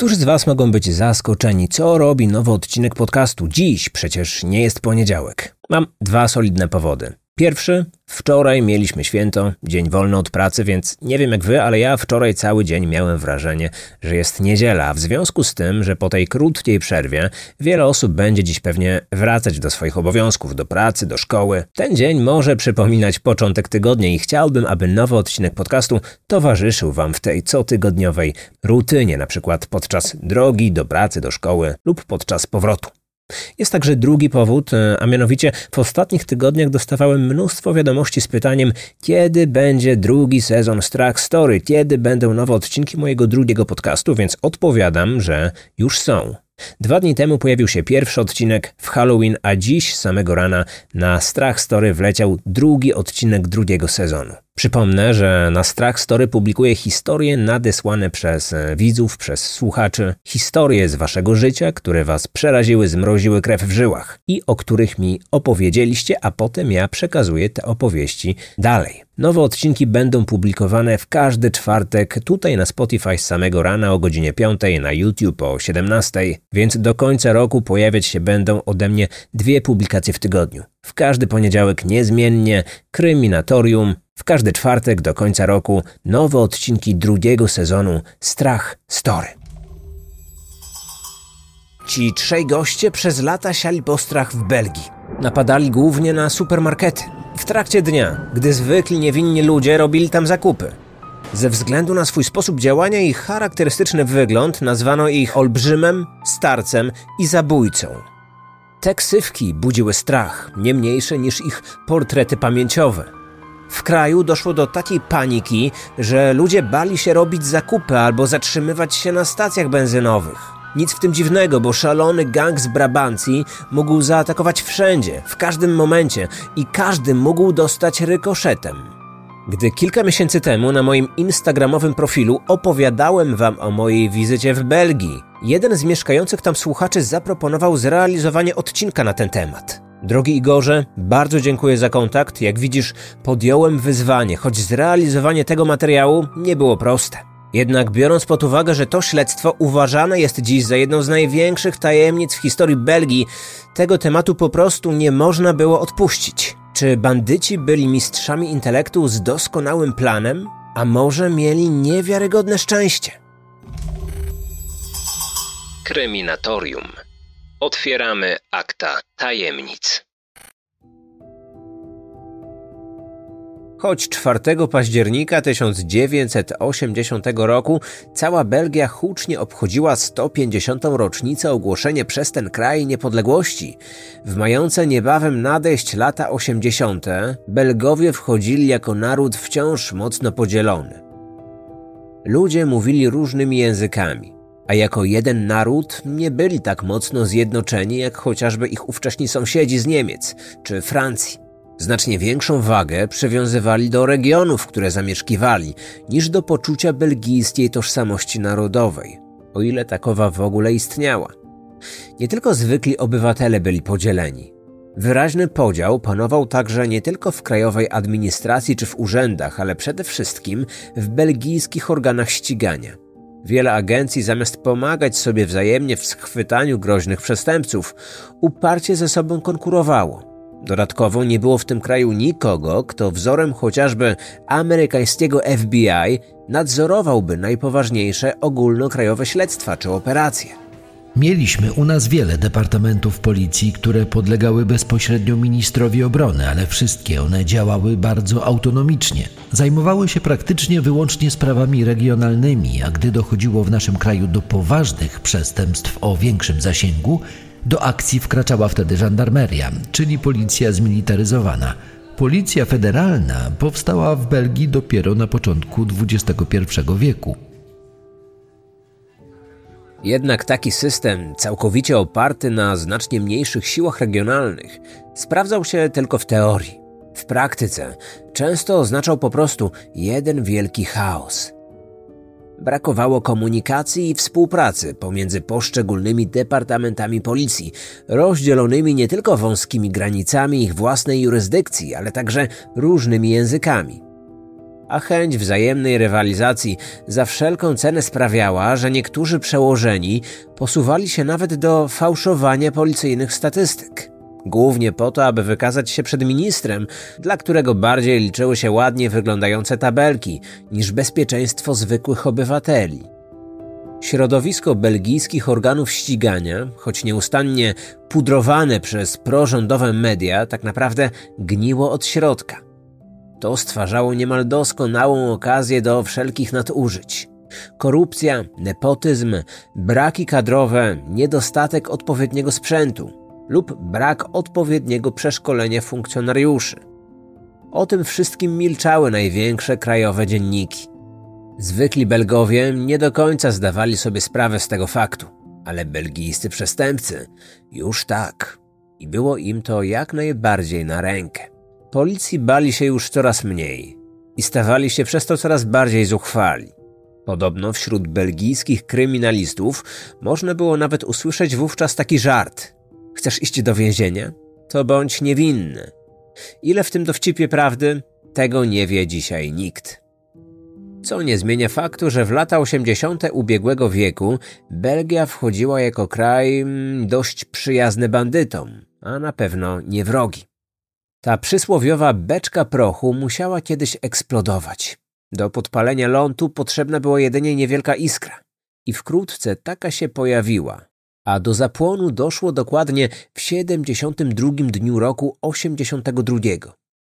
Niektórzy z Was mogą być zaskoczeni, co robi nowy odcinek podcastu. Dziś przecież nie jest poniedziałek. Mam dwa solidne powody. Pierwszy, wczoraj mieliśmy święto, dzień wolny od pracy, więc nie wiem jak wy, ale ja wczoraj cały dzień miałem wrażenie, że jest niedziela, w związku z tym, że po tej krótkiej przerwie wiele osób będzie dziś pewnie wracać do swoich obowiązków, do pracy, do szkoły. Ten dzień może przypominać początek tygodnia i chciałbym, aby nowy odcinek podcastu towarzyszył wam w tej cotygodniowej rutynie, na przykład podczas drogi do pracy, do szkoły lub podczas powrotu. Jest także drugi powód, e, a mianowicie w ostatnich tygodniach dostawałem mnóstwo wiadomości z pytaniem, kiedy będzie drugi sezon Strach Story, kiedy będą nowe odcinki mojego drugiego podcastu, więc odpowiadam, że już są. Dwa dni temu pojawił się pierwszy odcinek w Halloween, a dziś samego rana na Strach Story wleciał drugi odcinek drugiego sezonu. Przypomnę, że na Strach Story publikuję historie nadesłane przez e, widzów, przez słuchaczy, historie z waszego życia, które was przeraziły, zmroziły krew w żyłach i o których mi opowiedzieliście, a potem ja przekazuję te opowieści dalej. Nowe odcinki będą publikowane w każdy czwartek tutaj na Spotify z samego rana o godzinie 5, na YouTube o 17, więc do końca roku pojawiać się będą ode mnie dwie publikacje w tygodniu. W każdy poniedziałek niezmiennie Kryminatorium, w każdy czwartek do końca roku nowe odcinki drugiego sezonu Strach Story. Ci trzej goście przez lata siali postrach w Belgii. Napadali głównie na supermarkety. W trakcie dnia, gdy zwykli niewinni ludzie robili tam zakupy. Ze względu na swój sposób działania i charakterystyczny wygląd nazwano ich olbrzymem, starcem i zabójcą. Te ksywki budziły strach, nie mniejszy niż ich portrety pamięciowe. W kraju doszło do takiej paniki, że ludzie bali się robić zakupy albo zatrzymywać się na stacjach benzynowych. Nic w tym dziwnego, bo szalony gang z Brabancji mógł zaatakować wszędzie, w każdym momencie i każdy mógł dostać rykoszetem. Gdy kilka miesięcy temu na moim instagramowym profilu opowiadałem wam o mojej wizycie w Belgii, jeden z mieszkających tam słuchaczy zaproponował zrealizowanie odcinka na ten temat. Drogi Igorze, bardzo dziękuję za kontakt. Jak widzisz, podjąłem wyzwanie, choć zrealizowanie tego materiału nie było proste. Jednak biorąc pod uwagę, że to śledztwo uważane jest dziś za jedną z największych tajemnic w historii Belgii, tego tematu po prostu nie można było odpuścić. Czy bandyci byli mistrzami intelektu z doskonałym planem? A może mieli niewiarygodne szczęście? Kryminatorium. Otwieramy akta tajemnic. Choć 4 października 1980 roku cała Belgia hucznie obchodziła 150. rocznicę ogłoszenia przez ten kraj niepodległości, w mające niebawem nadejść lata 80. Belgowie wchodzili jako naród wciąż mocno podzielony. Ludzie mówili różnymi językami, a jako jeden naród nie byli tak mocno zjednoczeni jak chociażby ich ówcześni sąsiedzi z Niemiec czy Francji. Znacznie większą wagę przywiązywali do regionów, które zamieszkiwali, niż do poczucia belgijskiej tożsamości narodowej, o ile takowa w ogóle istniała. Nie tylko zwykli obywatele byli podzieleni. Wyraźny podział panował także nie tylko w krajowej administracji czy w urzędach, ale przede wszystkim w belgijskich organach ścigania. Wiele agencji zamiast pomagać sobie wzajemnie w schwytaniu groźnych przestępców, uparcie ze sobą konkurowało. Dodatkowo nie było w tym kraju nikogo, kto wzorem chociażby amerykańskiego FBI nadzorowałby najpoważniejsze ogólnokrajowe śledztwa czy operacje. Mieliśmy u nas wiele departamentów policji, które podlegały bezpośrednio ministrowi obrony, ale wszystkie one działały bardzo autonomicznie. Zajmowały się praktycznie wyłącznie sprawami regionalnymi, a gdy dochodziło w naszym kraju do poważnych przestępstw o większym zasięgu, do akcji wkraczała wtedy żandarmeria, czyli policja zmilitaryzowana. Policja federalna powstała w Belgii dopiero na początku XXI wieku. Jednak taki system, całkowicie oparty na znacznie mniejszych siłach regionalnych, sprawdzał się tylko w teorii. W praktyce często oznaczał po prostu jeden wielki chaos. Brakowało komunikacji i współpracy pomiędzy poszczególnymi departamentami policji, rozdzielonymi nie tylko wąskimi granicami ich własnej jurysdykcji, ale także różnymi językami. a chęć wzajemnej rywalizacji za wszelką cenę sprawiała, że niektórzy przełożeni posuwali się nawet do fałszowania policyjnych statystyk. Głównie po to, aby wykazać się przed ministrem, dla którego bardziej liczyły się ładnie wyglądające tabelki niż bezpieczeństwo zwykłych obywateli. Środowisko belgijskich organów ścigania, choć nieustannie pudrowane przez prorządowe media, tak naprawdę gniło od środka. To stwarzało niemal doskonałą okazję do wszelkich nadużyć. Korupcja, nepotyzm, braki kadrowe, niedostatek odpowiedniego sprzętu lub brak odpowiedniego przeszkolenia funkcjonariuszy. O tym wszystkim milczały największe krajowe dzienniki. Zwykli Belgowie nie do końca zdawali sobie sprawę z tego faktu, ale belgijscy przestępcy już tak. I było im to jak najbardziej na rękę. Policji bali się już coraz mniej i stawali się przez to coraz bardziej zuchwali. Podobno wśród belgijskich kryminalistów można było nawet usłyszeć wówczas taki żart. Chcesz iść do więzienia? To bądź niewinny. Ile w tym dowcipie prawdy? Tego nie wie dzisiaj nikt. Co nie zmienia faktu, że w lata 80. ubiegłego wieku Belgia wchodziła jako kraj mm, dość przyjazny bandytom, a na pewno nie wrogi. Ta przysłowiowa beczka prochu musiała kiedyś eksplodować. Do podpalenia lądu potrzebna była jedynie niewielka iskra. I wkrótce taka się pojawiła. A do zapłonu doszło dokładnie w 72 dniu roku 82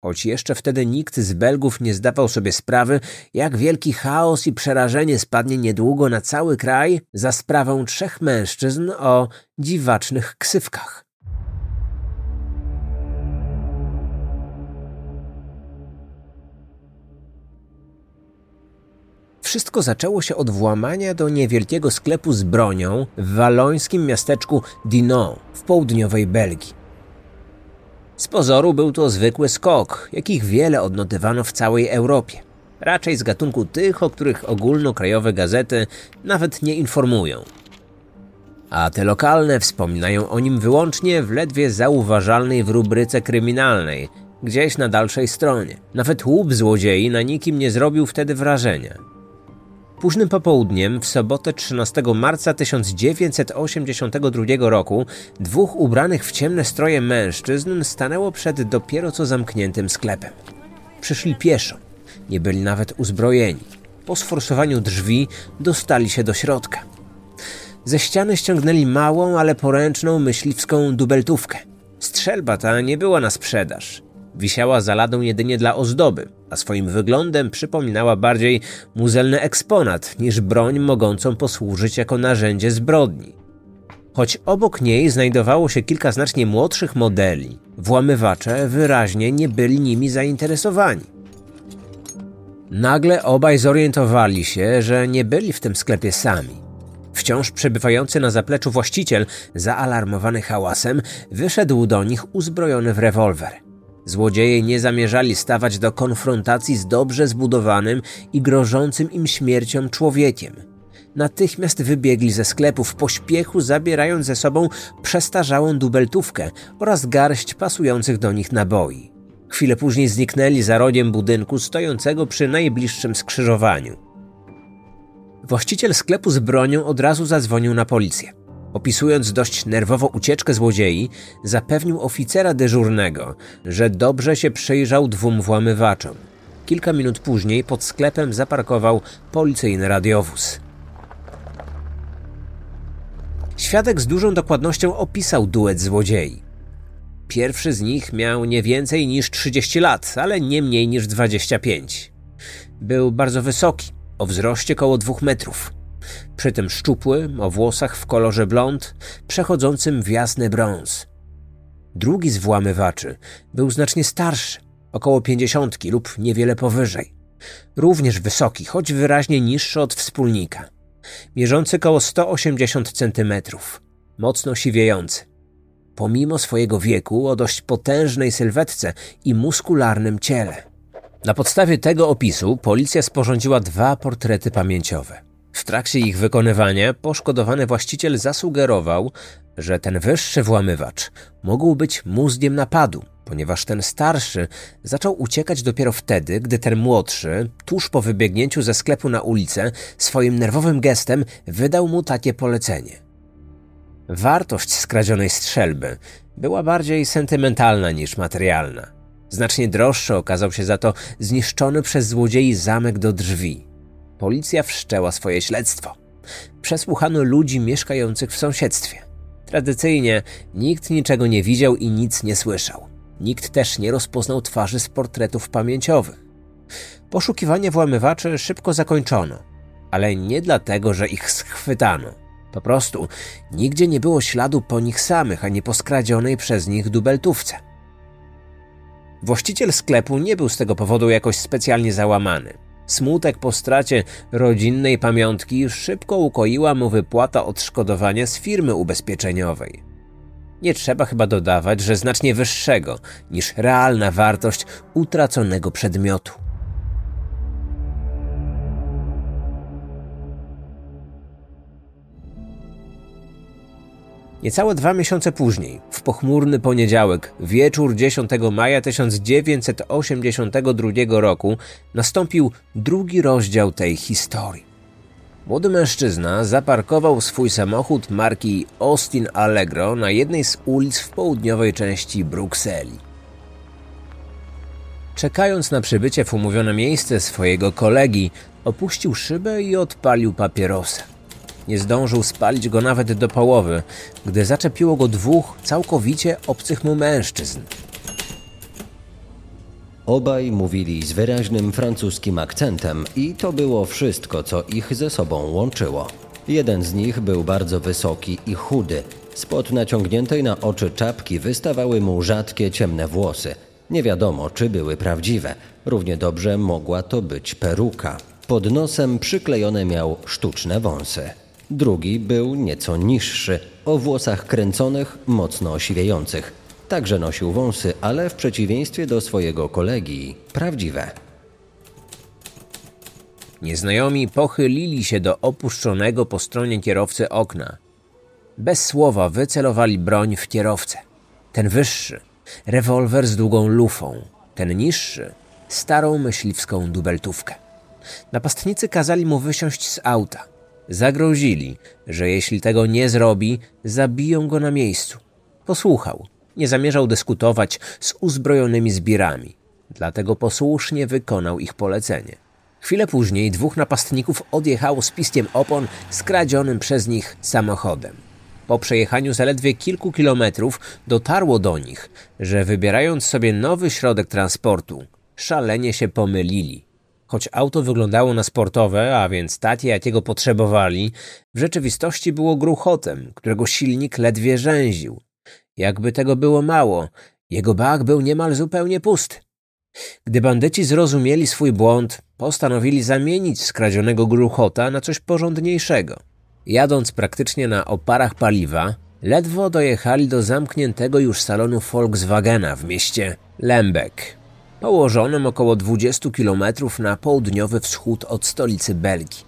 choć jeszcze wtedy nikt z Belgów nie zdawał sobie sprawy, jak wielki chaos i przerażenie spadnie niedługo na cały kraj za sprawą trzech mężczyzn o dziwacznych ksywkach. Wszystko zaczęło się od włamania do niewielkiego sklepu z bronią w walońskim miasteczku Dinan w południowej Belgii. Z pozoru był to zwykły skok, jakich wiele odnotywano w całej Europie. Raczej z gatunku tych, o których ogólnokrajowe gazety nawet nie informują. A te lokalne wspominają o nim wyłącznie w ledwie zauważalnej w rubryce kryminalnej, gdzieś na dalszej stronie. Nawet łup złodziei na nikim nie zrobił wtedy wrażenia. Późnym popołudniem, w sobotę 13 marca 1982 roku, dwóch ubranych w ciemne stroje mężczyzn stanęło przed dopiero co zamkniętym sklepem. Przyszli pieszo, nie byli nawet uzbrojeni. Po sforsowaniu drzwi dostali się do środka. Ze ściany ściągnęli małą, ale poręczną myśliwską dubeltówkę. Strzelba ta nie była na sprzedaż. Wisiała za ladą jedynie dla ozdoby, a swoim wyglądem przypominała bardziej muzelny eksponat niż broń mogącą posłużyć jako narzędzie zbrodni. Choć obok niej znajdowało się kilka znacznie młodszych modeli, włamywacze wyraźnie nie byli nimi zainteresowani. Nagle obaj zorientowali się, że nie byli w tym sklepie sami. Wciąż przebywający na zapleczu właściciel, zaalarmowany hałasem, wyszedł do nich uzbrojony w rewolwer. Złodzieje nie zamierzali stawać do konfrontacji z dobrze zbudowanym i grożącym im śmiercią człowiekiem. Natychmiast wybiegli ze sklepu w pośpiechu, zabierając ze sobą przestarzałą dubeltówkę oraz garść pasujących do nich naboi. Chwilę później zniknęli za rogiem budynku stojącego przy najbliższym skrzyżowaniu. Właściciel sklepu z bronią od razu zadzwonił na policję. Opisując dość nerwowo ucieczkę złodziei, zapewnił oficera dyżurnego, że dobrze się przyjrzał dwóm włamywaczom. Kilka minut później pod sklepem zaparkował policyjny radiowóz. Świadek z dużą dokładnością opisał duet złodziei. Pierwszy z nich miał nie więcej niż 30 lat, ale nie mniej niż 25. Był bardzo wysoki, o wzroście koło dwóch metrów. Przy tym szczupły, o włosach w kolorze blond, przechodzącym w jasny brąz. Drugi z włamywaczy był znacznie starszy, około pięćdziesiątki lub niewiele powyżej. Również wysoki, choć wyraźnie niższy od wspólnika. Mierzący koło 180 centymetrów. Mocno siwiejący. Pomimo swojego wieku o dość potężnej sylwetce i muskularnym ciele. Na podstawie tego opisu policja sporządziła dwa portrety pamięciowe. W trakcie ich wykonywania poszkodowany właściciel zasugerował, że ten wyższy włamywacz mógł być mózgiem napadu, ponieważ ten starszy zaczął uciekać dopiero wtedy, gdy ten młodszy, tuż po wybiegnięciu ze sklepu na ulicę, swoim nerwowym gestem wydał mu takie polecenie. Wartość skradzionej strzelby była bardziej sentymentalna niż materialna. Znacznie droższy okazał się za to zniszczony przez złodziei zamek do drzwi. Policja wszczęła swoje śledztwo. Przesłuchano ludzi mieszkających w sąsiedztwie. Tradycyjnie nikt niczego nie widział i nic nie słyszał. Nikt też nie rozpoznał twarzy z portretów pamięciowych. Poszukiwania włamywaczy szybko zakończono, ale nie dlatego, że ich schwytano. Po prostu nigdzie nie było śladu po nich samych, ani po skradzionej przez nich dubeltówce. Właściciel sklepu nie był z tego powodu jakoś specjalnie załamany. Smutek po stracie rodzinnej pamiątki szybko ukoiła mu wypłata odszkodowania z firmy ubezpieczeniowej. Nie trzeba chyba dodawać, że znacznie wyższego niż realna wartość utraconego przedmiotu. Niecałe dwa miesiące później, w pochmurny poniedziałek, wieczór 10 maja 1982 roku, nastąpił drugi rozdział tej historii. Młody mężczyzna zaparkował swój samochód marki Austin Allegro na jednej z ulic w południowej części Brukseli. Czekając na przybycie w umówione miejsce swojego kolegi, opuścił szybę i odpalił papierosa. Nie zdążył spalić go nawet do połowy, gdy zaczepiło go dwóch całkowicie obcych mu mężczyzn. Obaj mówili z wyraźnym francuskim akcentem i to było wszystko, co ich ze sobą łączyło. Jeden z nich był bardzo wysoki i chudy. Spod naciągniętej na oczy czapki wystawały mu rzadkie ciemne włosy. Nie wiadomo, czy były prawdziwe. Równie dobrze mogła to być peruka. Pod nosem przyklejone miał sztuczne wąsy. Drugi był nieco niższy, o włosach kręconych, mocno osiwiejących. Także nosił wąsy, ale w przeciwieństwie do swojego kolegi, prawdziwe. Nieznajomi pochylili się do opuszczonego po stronie kierowcy okna. Bez słowa wycelowali broń w kierowcę. Ten wyższy, rewolwer z długą lufą, ten niższy, starą myśliwską dubeltówkę. Napastnicy kazali mu wysiąść z auta. Zagrozili, że jeśli tego nie zrobi, zabiją go na miejscu. Posłuchał. Nie zamierzał dyskutować z uzbrojonymi zbirami, dlatego posłusznie wykonał ich polecenie. Chwilę później dwóch napastników odjechało z piskiem opon skradzionym przez nich samochodem. Po przejechaniu zaledwie kilku kilometrów dotarło do nich, że wybierając sobie nowy środek transportu, szalenie się pomylili. Choć auto wyglądało na sportowe, a więc takie, jakiego potrzebowali, w rzeczywistości było gruchotem, którego silnik ledwie rzęził. Jakby tego było mało, jego bak był niemal zupełnie pusty. Gdy bandyci zrozumieli swój błąd, postanowili zamienić skradzionego gruchota na coś porządniejszego. Jadąc praktycznie na oparach paliwa, ledwo dojechali do zamkniętego już salonu Volkswagena w mieście Lembeck, położonym około 20 km na południowy wschód od stolicy Belgii.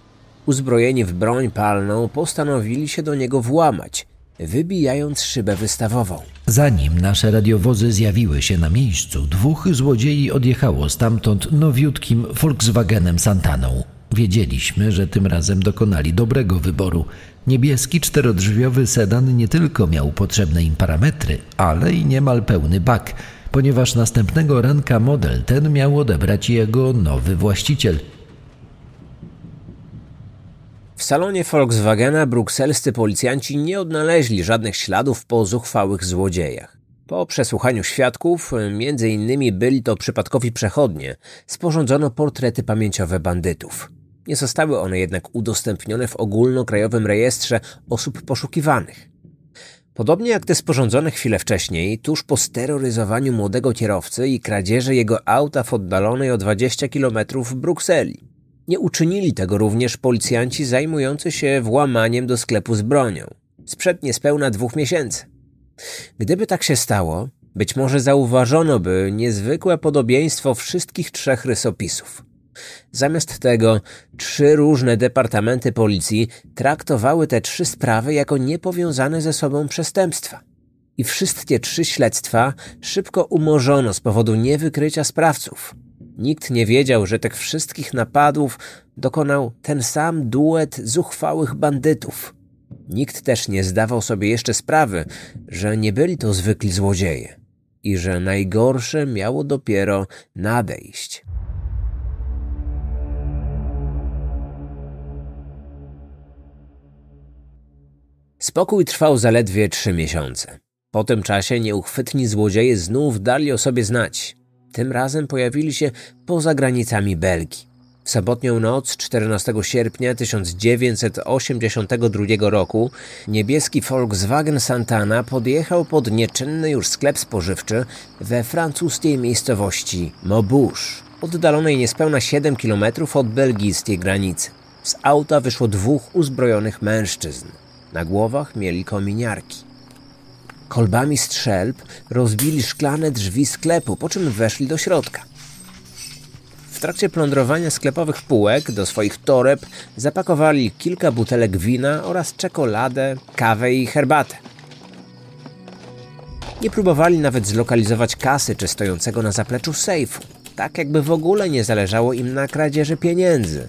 Uzbrojeni w broń palną postanowili się do niego włamać, wybijając szybę wystawową. Zanim nasze radiowozy zjawiły się na miejscu, dwóch złodziei odjechało stamtąd nowiutkim Volkswagenem Santaną. Wiedzieliśmy, że tym razem dokonali dobrego wyboru. Niebieski czterodrzwiowy sedan nie tylko miał potrzebne im parametry, ale i niemal pełny bak, ponieważ następnego ranka model ten miał odebrać jego nowy właściciel – w salonie Volkswagena brukselscy policjanci nie odnaleźli żadnych śladów po zuchwałych złodziejach. Po przesłuchaniu świadków, między innymi byli to przypadkowi przechodnie, sporządzono portrety pamięciowe bandytów. Nie zostały one jednak udostępnione w ogólnokrajowym rejestrze osób poszukiwanych. Podobnie jak te sporządzone chwilę wcześniej, tuż po steroryzowaniu młodego kierowcy i kradzieży jego auta w oddalonej o 20 km Brukseli. Nie uczynili tego również policjanci zajmujący się włamaniem do sklepu z bronią, sprzed niespełna dwóch miesięcy. Gdyby tak się stało, być może zauważono by niezwykłe podobieństwo wszystkich trzech rysopisów. Zamiast tego trzy różne departamenty policji traktowały te trzy sprawy jako niepowiązane ze sobą przestępstwa. I wszystkie trzy śledztwa szybko umorzono z powodu niewykrycia sprawców. Nikt nie wiedział, że tych wszystkich napadów dokonał ten sam duet zuchwałych bandytów. Nikt też nie zdawał sobie jeszcze sprawy, że nie byli to zwykli złodzieje i że najgorsze miało dopiero nadejść. Spokój trwał zaledwie trzy miesiące. Po tym czasie nieuchwytni złodzieje znów dali o sobie znać. Tym razem pojawili się poza granicami Belgii. W sobotnią noc 14 sierpnia 1982 roku niebieski Volkswagen Santana podjechał pod nieczynny już sklep spożywczy we francuskiej miejscowości Maubouche, oddalonej niespełna 7 km od belgijskiej granicy. Z auta wyszło dwóch uzbrojonych mężczyzn. Na głowach mieli kominiarki. Kolbami strzelb rozbili szklane drzwi sklepu, po czym weszli do środka. W trakcie plądrowania sklepowych półek do swoich toreb zapakowali kilka butelek wina oraz czekoladę, kawę i herbatę. Nie próbowali nawet zlokalizować kasy czy stojącego na zapleczu sejfu, tak jakby w ogóle nie zależało im na kradzieży pieniędzy.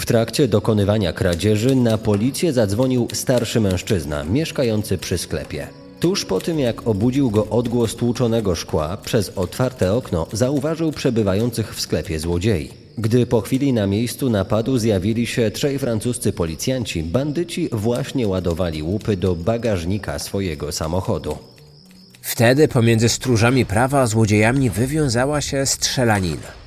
W trakcie dokonywania kradzieży na policję zadzwonił starszy mężczyzna mieszkający przy sklepie. Tuż po tym, jak obudził go odgłos tłuczonego szkła, przez otwarte okno zauważył przebywających w sklepie złodziei. Gdy po chwili na miejscu napadu zjawili się trzej francuscy policjanci, bandyci właśnie ładowali łupy do bagażnika swojego samochodu. Wtedy pomiędzy stróżami prawa a złodziejami wywiązała się strzelanina.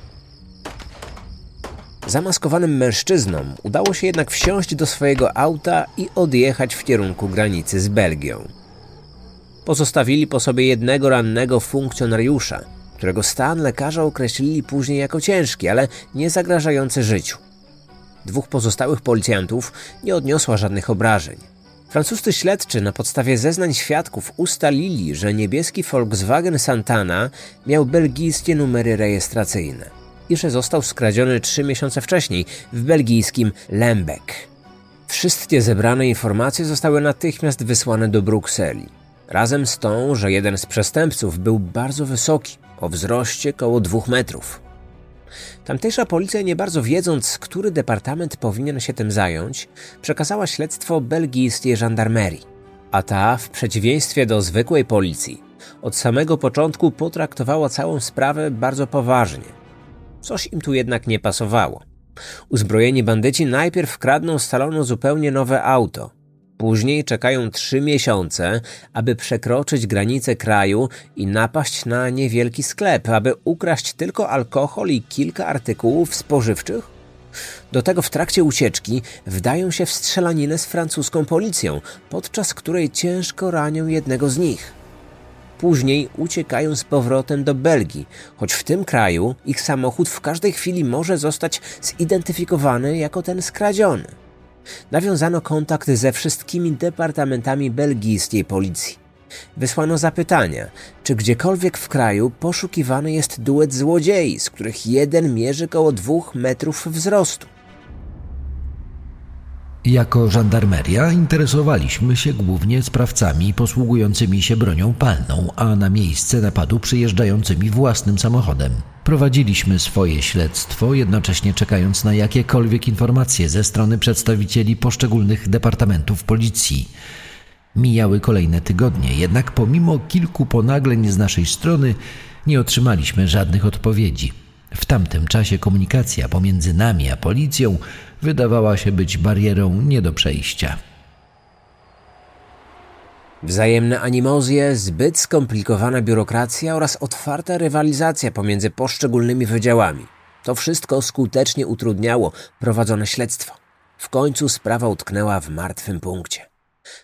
Zamaskowanym mężczyznom udało się jednak wsiąść do swojego auta i odjechać w kierunku granicy z Belgią. Pozostawili po sobie jednego rannego funkcjonariusza, którego stan lekarze określili później jako ciężki, ale nie zagrażający życiu. Dwóch pozostałych policjantów nie odniosła żadnych obrażeń. Francuscy śledczy na podstawie zeznań świadków ustalili, że niebieski Volkswagen Santana miał belgijskie numery rejestracyjne i że został skradziony trzy miesiące wcześniej w belgijskim Lembeck. Wszystkie zebrane informacje zostały natychmiast wysłane do Brukseli. Razem z tą, że jeden z przestępców był bardzo wysoki, o wzroście koło dwóch metrów. Tamtejsza policja, nie bardzo wiedząc, który departament powinien się tym zająć, przekazała śledztwo belgijskiej żandarmerii. A ta, w przeciwieństwie do zwykłej policji, od samego początku potraktowała całą sprawę bardzo poważnie – Coś im tu jednak nie pasowało. Uzbrojeni bandyci najpierw kradną z salonu zupełnie nowe auto. Później czekają trzy miesiące, aby przekroczyć granicę kraju i napaść na niewielki sklep, aby ukraść tylko alkohol i kilka artykułów spożywczych? Do tego w trakcie ucieczki wdają się w strzelaninę z francuską policją, podczas której ciężko ranią jednego z nich. Później uciekają z powrotem do Belgii, choć w tym kraju ich samochód w każdej chwili może zostać zidentyfikowany jako ten skradziony. Nawiązano kontakt ze wszystkimi departamentami belgijskiej policji. Wysłano zapytania, czy gdziekolwiek w kraju poszukiwany jest duet złodziei, z których jeden mierzy koło dwóch metrów wzrostu. Jako żandarmeria interesowaliśmy się głównie sprawcami posługującymi się bronią palną, a na miejsce napadu przyjeżdżającymi własnym samochodem. Prowadziliśmy swoje śledztwo, jednocześnie czekając na jakiekolwiek informacje ze strony przedstawicieli poszczególnych departamentów policji. Mijały kolejne tygodnie, jednak pomimo kilku ponagleń z naszej strony nie otrzymaliśmy żadnych odpowiedzi. W tamtym czasie komunikacja pomiędzy nami a policją wydawała się być barierą nie do przejścia. Wzajemne animozje, zbyt skomplikowana biurokracja oraz otwarta rywalizacja pomiędzy poszczególnymi wydziałami. To wszystko skutecznie utrudniało prowadzone śledztwo. W końcu sprawa utknęła w martwym punkcie.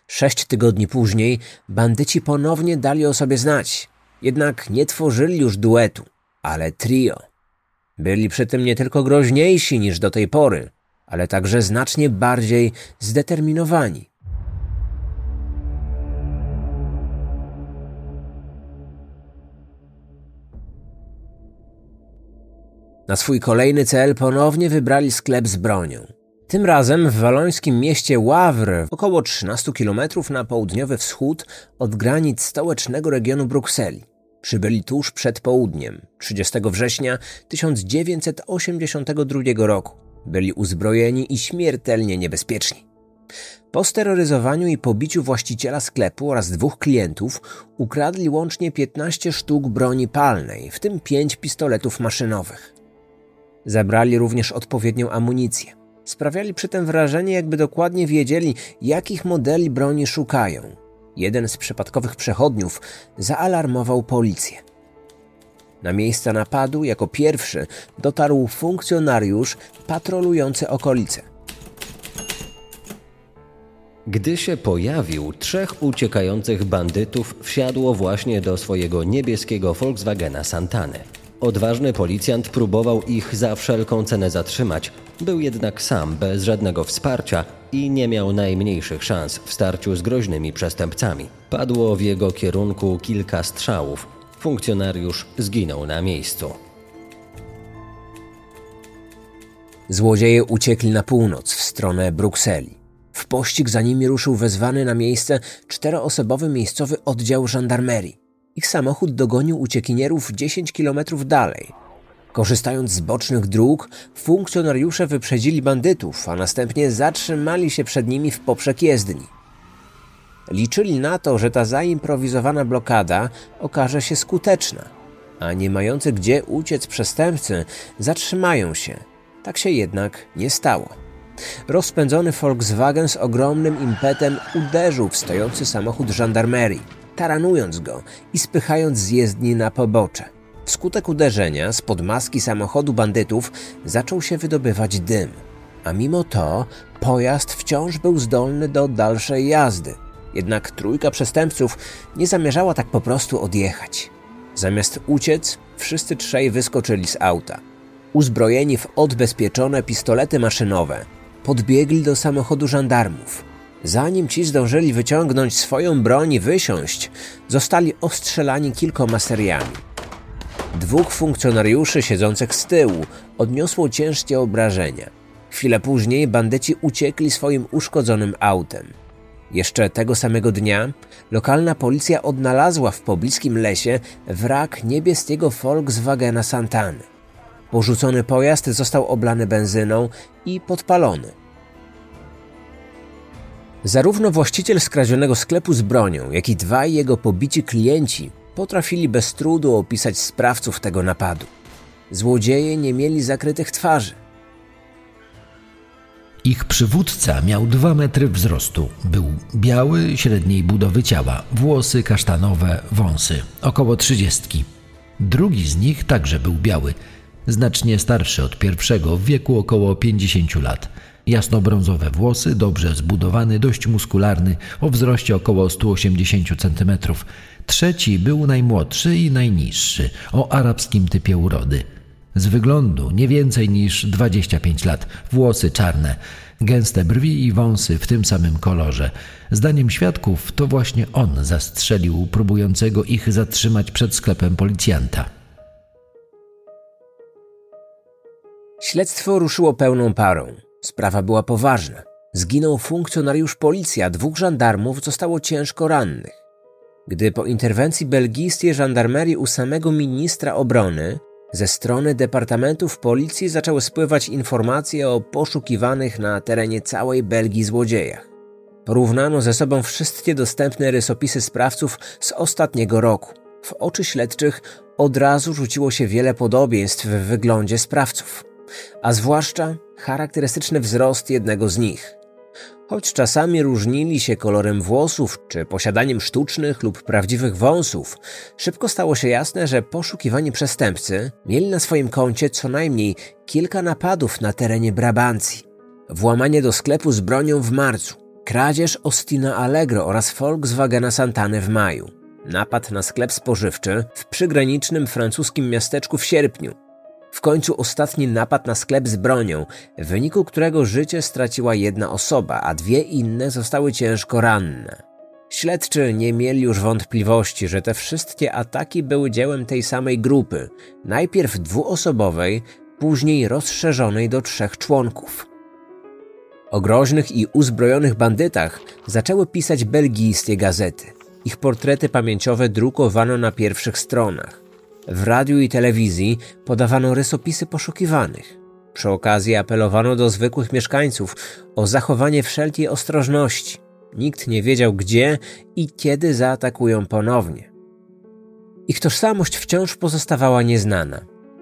Sześć tygodni później bandyci ponownie dali o sobie znać. Jednak nie tworzyli już duetu, ale trio. Byli przy tym nie tylko groźniejsi niż do tej pory, ale także znacznie bardziej zdeterminowani. Na swój kolejny cel ponownie wybrali sklep z bronią. Tym razem w walońskim mieście Wawr, około 13 km na południowy wschód od granic stołecznego regionu Brukseli. Przybyli tuż przed południem, 30 września 1982 roku. Byli uzbrojeni i śmiertelnie niebezpieczni. Po steroryzowaniu i pobiciu właściciela sklepu oraz dwóch klientów ukradli łącznie 15 sztuk broni palnej, w tym 5 pistoletów maszynowych. Zabrali również odpowiednią amunicję. Sprawiali przy tym wrażenie, jakby dokładnie wiedzieli, jakich modeli broni szukają. Jeden z przypadkowych przechodniów zaalarmował policję. Na miejsce napadu jako pierwszy dotarł funkcjonariusz patrolujący okolice. Gdy się pojawił, trzech uciekających bandytów wsiadło właśnie do swojego niebieskiego Volkswagena Santany. Odważny policjant próbował ich za wszelką cenę zatrzymać, był jednak sam, bez żadnego wsparcia i nie miał najmniejszych szans w starciu z groźnymi przestępcami. Padło w jego kierunku kilka strzałów. Funkcjonariusz zginął na miejscu. Złodzieje uciekli na północ w stronę Brukseli. W pościg za nimi ruszył wezwany na miejsce czteroosobowy miejscowy oddział żandarmerii. Ich samochód dogonił uciekinierów 10 kilometrów dalej. Korzystając z bocznych dróg, funkcjonariusze wyprzedzili bandytów, a następnie zatrzymali się przed nimi w poprzek jezdni. Liczyli na to, że ta zaimprowizowana blokada okaże się skuteczna, a nie mający gdzie uciec przestępcy zatrzymają się. Tak się jednak nie stało. Rozpędzony Volkswagen z ogromnym impetem uderzył w stojący samochód żandarmerii, taranując go i spychając z jezdni na pobocze. Wskutek uderzenia spod maski samochodu bandytów zaczął się wydobywać dym, a mimo to pojazd wciąż był zdolny do dalszej jazdy. Jednak trójka przestępców nie zamierzała tak po prostu odjechać. Zamiast uciec, wszyscy trzej wyskoczyli z auta. Uzbrojeni w odbezpieczone pistolety maszynowe, podbiegli do samochodu żandarmów. Zanim ci zdążyli wyciągnąć swoją broń i wysiąść, zostali ostrzelani kilkoma seriami. Dwóch funkcjonariuszy siedzących z tyłu odniosło ciężkie obrażenia. Chwilę później bandyci uciekli swoim uszkodzonym autem. Jeszcze tego samego dnia lokalna policja odnalazła w pobliskim lesie wrak niebieskiego Volkswagena Santany. Porzucony pojazd został oblany benzyną i podpalony. Zarówno właściciel skradzionego sklepu z bronią, jak i dwaj jego pobici klienci potrafili bez trudu opisać sprawców tego napadu. Złodzieje nie mieli zakrytych twarzy. Ich przywódca miał dwa metry wzrostu. Był biały, średniej budowy ciała, włosy kasztanowe, wąsy, około trzydziestki. Drugi z nich także był biały, znacznie starszy od pierwszego, w wieku około 50 lat. Jasnobrązowe włosy, dobrze zbudowany, dość muskularny, o wzroście około 180 cm. Trzeci był najmłodszy i najniższy, o arabskim typie urody. Z wyglądu nie więcej niż 25 lat, włosy czarne, gęste brwi i wąsy w tym samym kolorze. Zdaniem świadków to właśnie on zastrzelił próbującego ich zatrzymać przed sklepem policjanta. Śledztwo ruszyło pełną parą. Sprawa była poważna. Zginął funkcjonariusz policji, a dwóch żandarmów zostało ciężko rannych. Gdy po interwencji belgijskiej żandarmerii u samego ministra obrony ze strony departamentów policji zaczęły spływać informacje o poszukiwanych na terenie całej Belgii złodziejach. Porównano ze sobą wszystkie dostępne rysopisy sprawców z ostatniego roku. W oczy śledczych od razu rzuciło się wiele podobieństw w wyglądzie sprawców a zwłaszcza charakterystyczny wzrost jednego z nich. Choć czasami różnili się kolorem włosów czy posiadaniem sztucznych lub prawdziwych wąsów, szybko stało się jasne, że poszukiwani przestępcy mieli na swoim koncie co najmniej kilka napadów na terenie Brabancji. Włamanie do sklepu z bronią w marcu, kradzież Ostina Allegro oraz Volkswagena Santany w maju, napad na sklep spożywczy w przygranicznym francuskim miasteczku w sierpniu, w końcu ostatni napad na sklep z bronią, w wyniku którego życie straciła jedna osoba, a dwie inne zostały ciężko ranne. Śledczy nie mieli już wątpliwości, że te wszystkie ataki były dziełem tej samej grupy, najpierw dwuosobowej, później rozszerzonej do trzech członków. O groźnych i uzbrojonych bandytach zaczęły pisać belgijskie gazety. Ich portrety pamięciowe drukowano na pierwszych stronach. W radiu i telewizji podawano rysopisy poszukiwanych. Przy okazji apelowano do zwykłych mieszkańców o zachowanie wszelkiej ostrożności. Nikt nie wiedział, gdzie i kiedy zaatakują ponownie. Ich tożsamość wciąż pozostawała nieznana.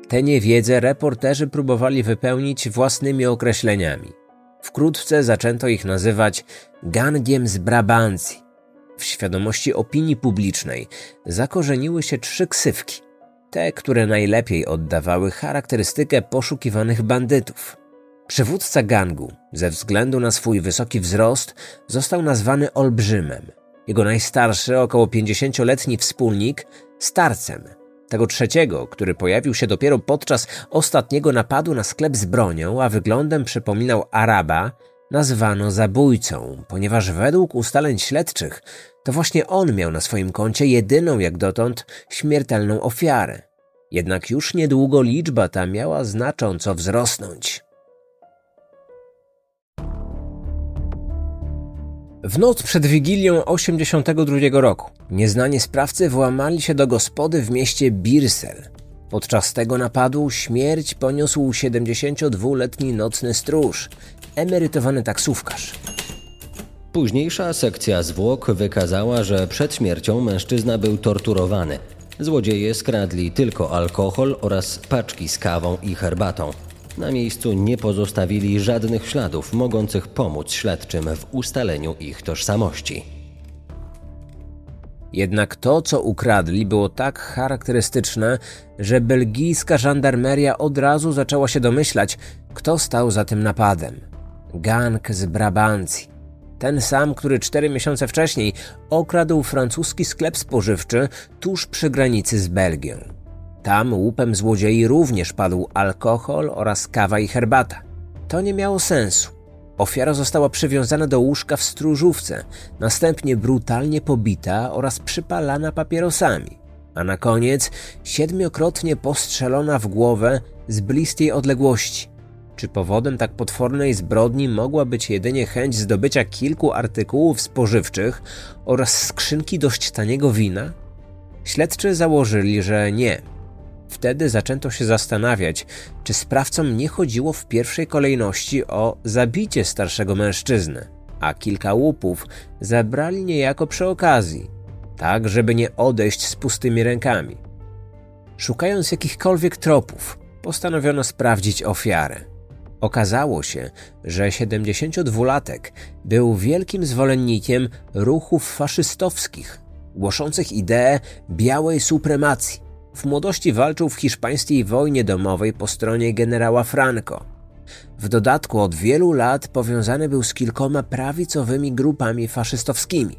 Tę niewiedzę reporterzy próbowali wypełnić własnymi określeniami. Wkrótce zaczęto ich nazywać gangiem z Brabancji. W świadomości opinii publicznej zakorzeniły się trzy ksywki. Te, które najlepiej oddawały charakterystykę poszukiwanych bandytów. Przywódca gangu, ze względu na swój wysoki wzrost, został nazwany Olbrzymem. Jego najstarszy, około 50-letni wspólnik starcem. Tego trzeciego, który pojawił się dopiero podczas ostatniego napadu na sklep z bronią, a wyglądem przypominał Araba, nazwano zabójcą, ponieważ według ustaleń śledczych to właśnie on miał na swoim koncie jedyną jak dotąd śmiertelną ofiarę. Jednak już niedługo liczba ta miała znacząco wzrosnąć. W noc przed Wigilią 82 roku nieznani sprawcy włamali się do gospody w mieście Birsel. Podczas tego napadu śmierć poniósł 72-letni nocny stróż, emerytowany taksówkarz. Późniejsza sekcja zwłok wykazała, że przed śmiercią mężczyzna był torturowany. Złodzieje skradli tylko alkohol oraz paczki z kawą i herbatą. Na miejscu nie pozostawili żadnych śladów mogących pomóc śledczym w ustaleniu ich tożsamości. Jednak to, co ukradli, było tak charakterystyczne, że belgijska żandarmeria od razu zaczęła się domyślać, kto stał za tym napadem. Gang z Brabancji. Ten sam, który cztery miesiące wcześniej okradł francuski sklep spożywczy tuż przy granicy z Belgią. Tam łupem złodziei również padł alkohol oraz kawa i herbata. To nie miało sensu. Ofiara została przywiązana do łóżka w stróżówce, następnie brutalnie pobita oraz przypalana papierosami, a na koniec siedmiokrotnie postrzelona w głowę z bliskiej odległości. Czy powodem tak potwornej zbrodni mogła być jedynie chęć zdobycia kilku artykułów spożywczych oraz skrzynki dość taniego wina? Śledczy założyli, że nie. Wtedy zaczęto się zastanawiać, czy sprawcom nie chodziło w pierwszej kolejności o zabicie starszego mężczyzny, a kilka łupów zabrali niejako przy okazji, tak żeby nie odejść z pustymi rękami. Szukając jakichkolwiek tropów, postanowiono sprawdzić ofiarę. Okazało się, że 72-latek był wielkim zwolennikiem ruchów faszystowskich, głoszących ideę białej supremacji. W młodości walczył w hiszpańskiej wojnie domowej po stronie generała Franco. W dodatku od wielu lat powiązany był z kilkoma prawicowymi grupami faszystowskimi.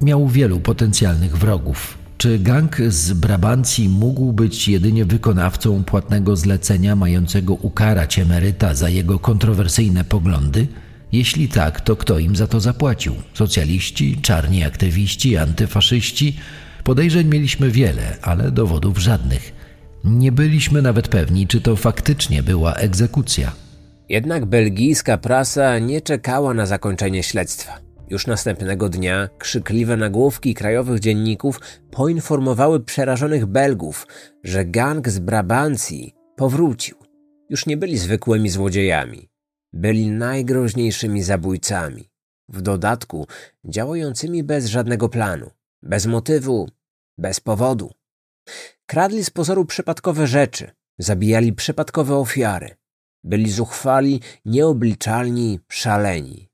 Miał wielu potencjalnych wrogów. Czy gang z Brabancji mógł być jedynie wykonawcą płatnego zlecenia mającego ukarać emeryta za jego kontrowersyjne poglądy? Jeśli tak, to kto im za to zapłacił? Socjaliści, czarni aktywiści, antyfaszyści? Podejrzeń mieliśmy wiele, ale dowodów żadnych. Nie byliśmy nawet pewni, czy to faktycznie była egzekucja. Jednak belgijska prasa nie czekała na zakończenie śledztwa. Już następnego dnia krzykliwe nagłówki krajowych dzienników poinformowały przerażonych Belgów, że gang z Brabancji powrócił. Już nie byli zwykłymi złodziejami. Byli najgroźniejszymi zabójcami. W dodatku działającymi bez żadnego planu, bez motywu, bez powodu. Kradli z pozoru przypadkowe rzeczy, zabijali przypadkowe ofiary. Byli zuchwali, nieobliczalni, szaleni.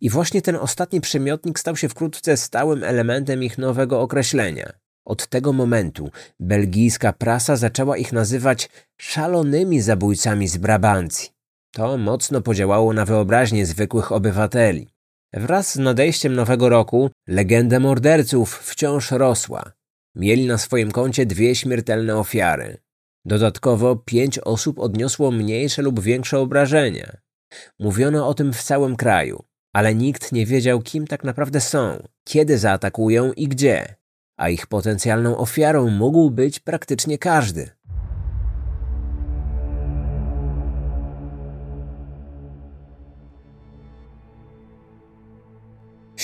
I właśnie ten ostatni przymiotnik stał się wkrótce stałym elementem ich nowego określenia. Od tego momentu belgijska prasa zaczęła ich nazywać szalonymi zabójcami z Brabancji. To mocno podziałało na wyobraźnię zwykłych obywateli. Wraz z nadejściem nowego roku legenda morderców wciąż rosła. Mieli na swoim koncie dwie śmiertelne ofiary. Dodatkowo pięć osób odniosło mniejsze lub większe obrażenia. Mówiono o tym w całym kraju ale nikt nie wiedział, kim tak naprawdę są, kiedy zaatakują i gdzie, a ich potencjalną ofiarą mógł być praktycznie każdy.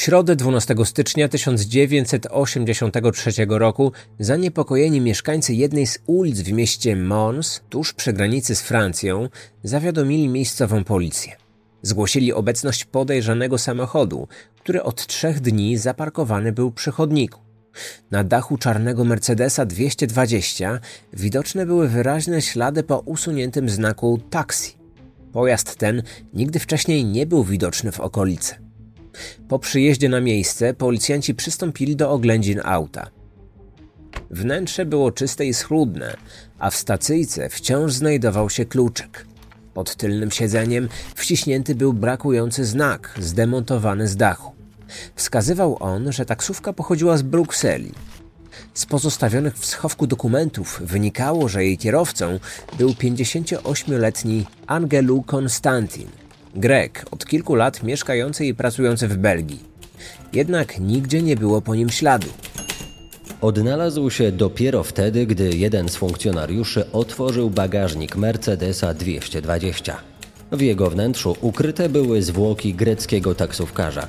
środę 12 stycznia 1983 roku zaniepokojeni mieszkańcy jednej z ulic w mieście Mons, tuż przy granicy z Francją, zawiadomili miejscową policję. Zgłosili obecność podejrzanego samochodu, który od trzech dni zaparkowany był przy chodniku. Na dachu czarnego Mercedesa 220 widoczne były wyraźne ślady po usuniętym znaku taksi. Pojazd ten nigdy wcześniej nie był widoczny w okolicy. Po przyjeździe na miejsce policjanci przystąpili do oględzin auta. Wnętrze było czyste i schludne, a w stacyjce wciąż znajdował się kluczyk. Pod tylnym siedzeniem wciśnięty był brakujący znak, zdemontowany z dachu. Wskazywał on, że taksówka pochodziła z Brukseli. Z pozostawionych w schowku dokumentów wynikało, że jej kierowcą był 58-letni Angelu Konstantin, Grek od kilku lat mieszkający i pracujący w Belgii. Jednak nigdzie nie było po nim śladu. Odnalazł się dopiero wtedy, gdy jeden z funkcjonariuszy otworzył bagażnik Mercedesa 220. W jego wnętrzu ukryte były zwłoki greckiego taksówkarza.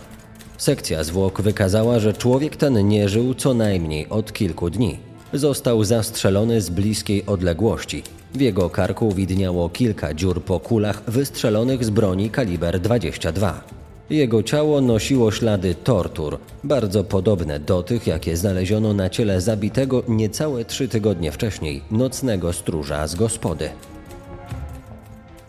Sekcja zwłok wykazała, że człowiek ten nie żył co najmniej od kilku dni. Został zastrzelony z bliskiej odległości. W jego karku widniało kilka dziur po kulach wystrzelonych z broni kaliber 22. Jego ciało nosiło ślady tortur, bardzo podobne do tych, jakie znaleziono na ciele zabitego niecałe trzy tygodnie wcześniej nocnego stróża z gospody.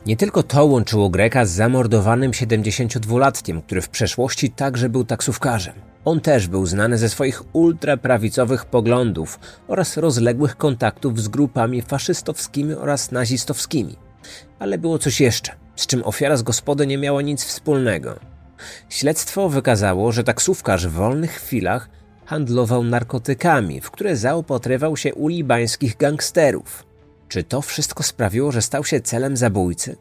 Nie tylko to łączyło Greka z zamordowanym 72-latkiem, który w przeszłości także był taksówkarzem. On też był znany ze swoich ultraprawicowych poglądów oraz rozległych kontaktów z grupami faszystowskimi oraz nazistowskimi. Ale było coś jeszcze, z czym ofiara z gospody nie miała nic wspólnego. Śledztwo wykazało, że taksówkarz w wolnych chwilach handlował narkotykami, w które zaopatrywał się u libańskich gangsterów. Czy to wszystko sprawiło, że stał się celem zabójcy?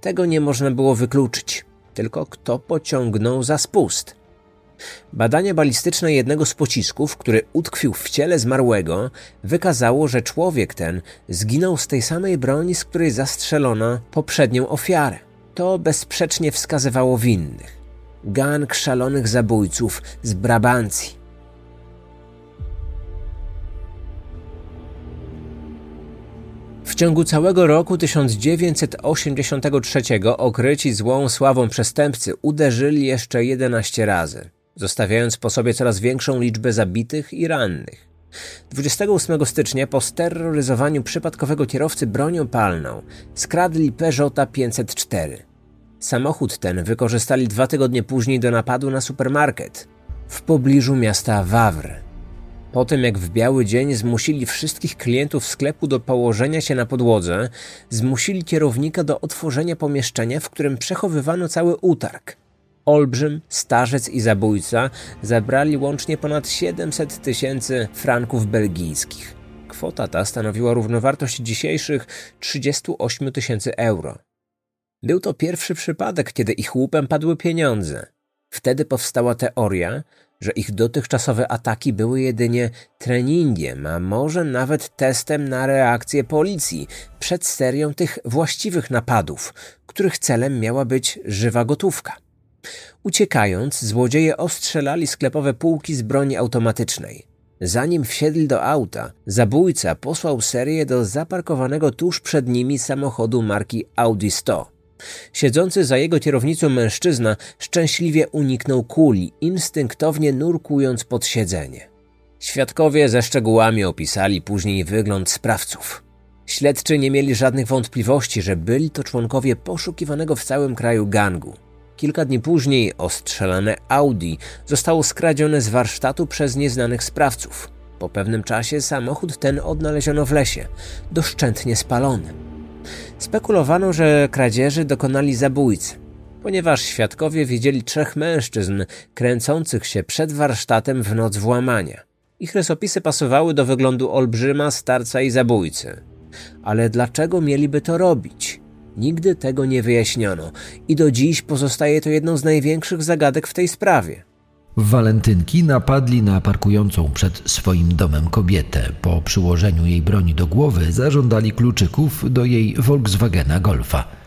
Tego nie można było wykluczyć, tylko kto pociągnął za spust. Badanie balistyczne jednego z pocisków, który utkwił w ciele zmarłego, wykazało, że człowiek ten zginął z tej samej broni, z której zastrzelono poprzednią ofiarę. To bezsprzecznie wskazywało winnych. Gang szalonych zabójców z Brabancji. W ciągu całego roku 1983 okryci złą sławą przestępcy uderzyli jeszcze 11 razy, zostawiając po sobie coraz większą liczbę zabitych i rannych. 28 stycznia po steroryzowaniu przypadkowego kierowcy bronią palną skradli Peugeota 504. Samochód ten wykorzystali dwa tygodnie później do napadu na supermarket w pobliżu miasta Wawr. Po tym jak w biały dzień zmusili wszystkich klientów sklepu do położenia się na podłodze, zmusili kierownika do otworzenia pomieszczenia, w którym przechowywano cały utarg. Olbrzym, starzec i zabójca zabrali łącznie ponad 700 tysięcy franków belgijskich. Kwota ta stanowiła równowartość dzisiejszych 38 tysięcy euro. Był to pierwszy przypadek, kiedy ich łupem padły pieniądze. Wtedy powstała teoria, że ich dotychczasowe ataki były jedynie treningiem, a może nawet testem na reakcję policji przed serią tych właściwych napadów, których celem miała być żywa gotówka. Uciekając, złodzieje ostrzelali sklepowe półki z broni automatycznej. Zanim wsiedli do auta, zabójca posłał serię do zaparkowanego tuż przed nimi samochodu marki Audi 100. Siedzący za jego kierownicą mężczyzna szczęśliwie uniknął kuli, instynktownie nurkując pod siedzenie. Świadkowie ze szczegółami opisali później wygląd sprawców. Śledczy nie mieli żadnych wątpliwości, że byli to członkowie poszukiwanego w całym kraju gangu. Kilka dni później ostrzelane Audi zostało skradzione z warsztatu przez nieznanych sprawców. Po pewnym czasie samochód ten odnaleziono w lesie, doszczętnie spalony. Spekulowano, że kradzieży dokonali zabójcy, ponieważ świadkowie widzieli trzech mężczyzn kręcących się przed warsztatem w noc włamania. Ich rysopisy pasowały do wyglądu olbrzyma, starca i zabójcy. Ale dlaczego mieliby to robić? Nigdy tego nie wyjaśniono i do dziś pozostaje to jedną z największych zagadek w tej sprawie. W walentynki napadli na parkującą przed swoim domem kobietę. Po przyłożeniu jej broni do głowy zażądali kluczyków do jej Volkswagena Golfa.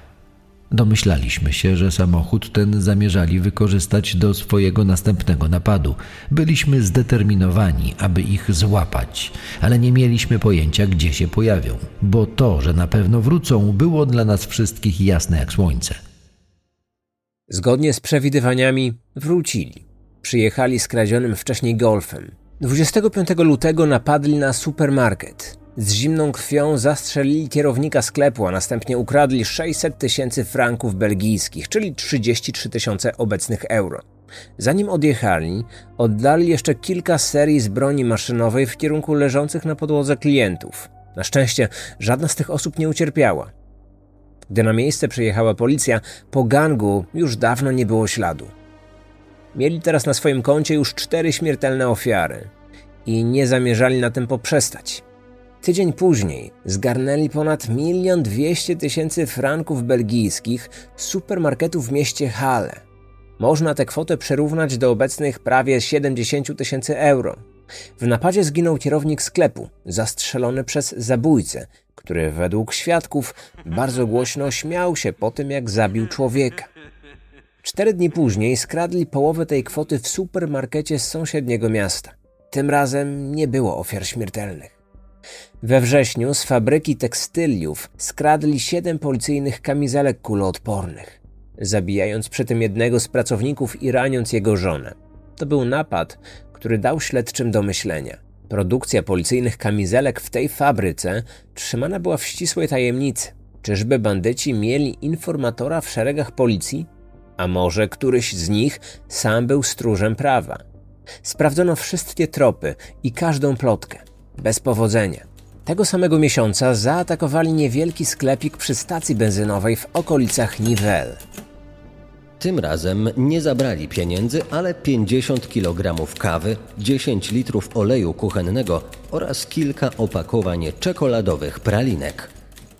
Domyślaliśmy się, że samochód ten zamierzali wykorzystać do swojego następnego napadu. Byliśmy zdeterminowani, aby ich złapać, ale nie mieliśmy pojęcia, gdzie się pojawią, bo to, że na pewno wrócą, było dla nas wszystkich jasne jak słońce. Zgodnie z przewidywaniami wrócili. Przyjechali skradzionym wcześniej golfem. 25 lutego napadli na supermarket. Z zimną krwią zastrzelili kierownika sklepu, a następnie ukradli 600 tysięcy franków belgijskich, czyli 33 tysiące obecnych euro. Zanim odjechali, oddali jeszcze kilka serii z broni maszynowej w kierunku leżących na podłodze klientów. Na szczęście żadna z tych osób nie ucierpiała. Gdy na miejsce przyjechała policja, po gangu już dawno nie było śladu. Mieli teraz na swoim koncie już cztery śmiertelne ofiary i nie zamierzali na tym poprzestać. Tydzień później zgarnęli ponad milion dwieście tysięcy franków belgijskich z supermarketu w mieście Halle. Można tę kwotę przerównać do obecnych prawie 70 tysięcy euro. W napadzie zginął kierownik sklepu, zastrzelony przez zabójcę, który według świadków bardzo głośno śmiał się po tym, jak zabił człowieka. Cztery dni później skradli połowę tej kwoty w supermarkecie z sąsiedniego miasta. Tym razem nie było ofiar śmiertelnych. We wrześniu z fabryki tekstyliów skradli siedem policyjnych kamizelek kuloodpornych, zabijając przy tym jednego z pracowników i raniąc jego żonę. To był napad, który dał śledczym do myślenia. Produkcja policyjnych kamizelek w tej fabryce trzymana była w ścisłej tajemnicy. Czyżby bandyci mieli informatora w szeregach policji? A może któryś z nich sam był stróżem prawa? Sprawdzono wszystkie tropy i każdą plotkę. Bez powodzenia. Tego samego miesiąca zaatakowali niewielki sklepik przy stacji benzynowej w okolicach Nivelles. Tym razem nie zabrali pieniędzy, ale 50 kg kawy, 10 litrów oleju kuchennego oraz kilka opakowań czekoladowych pralinek.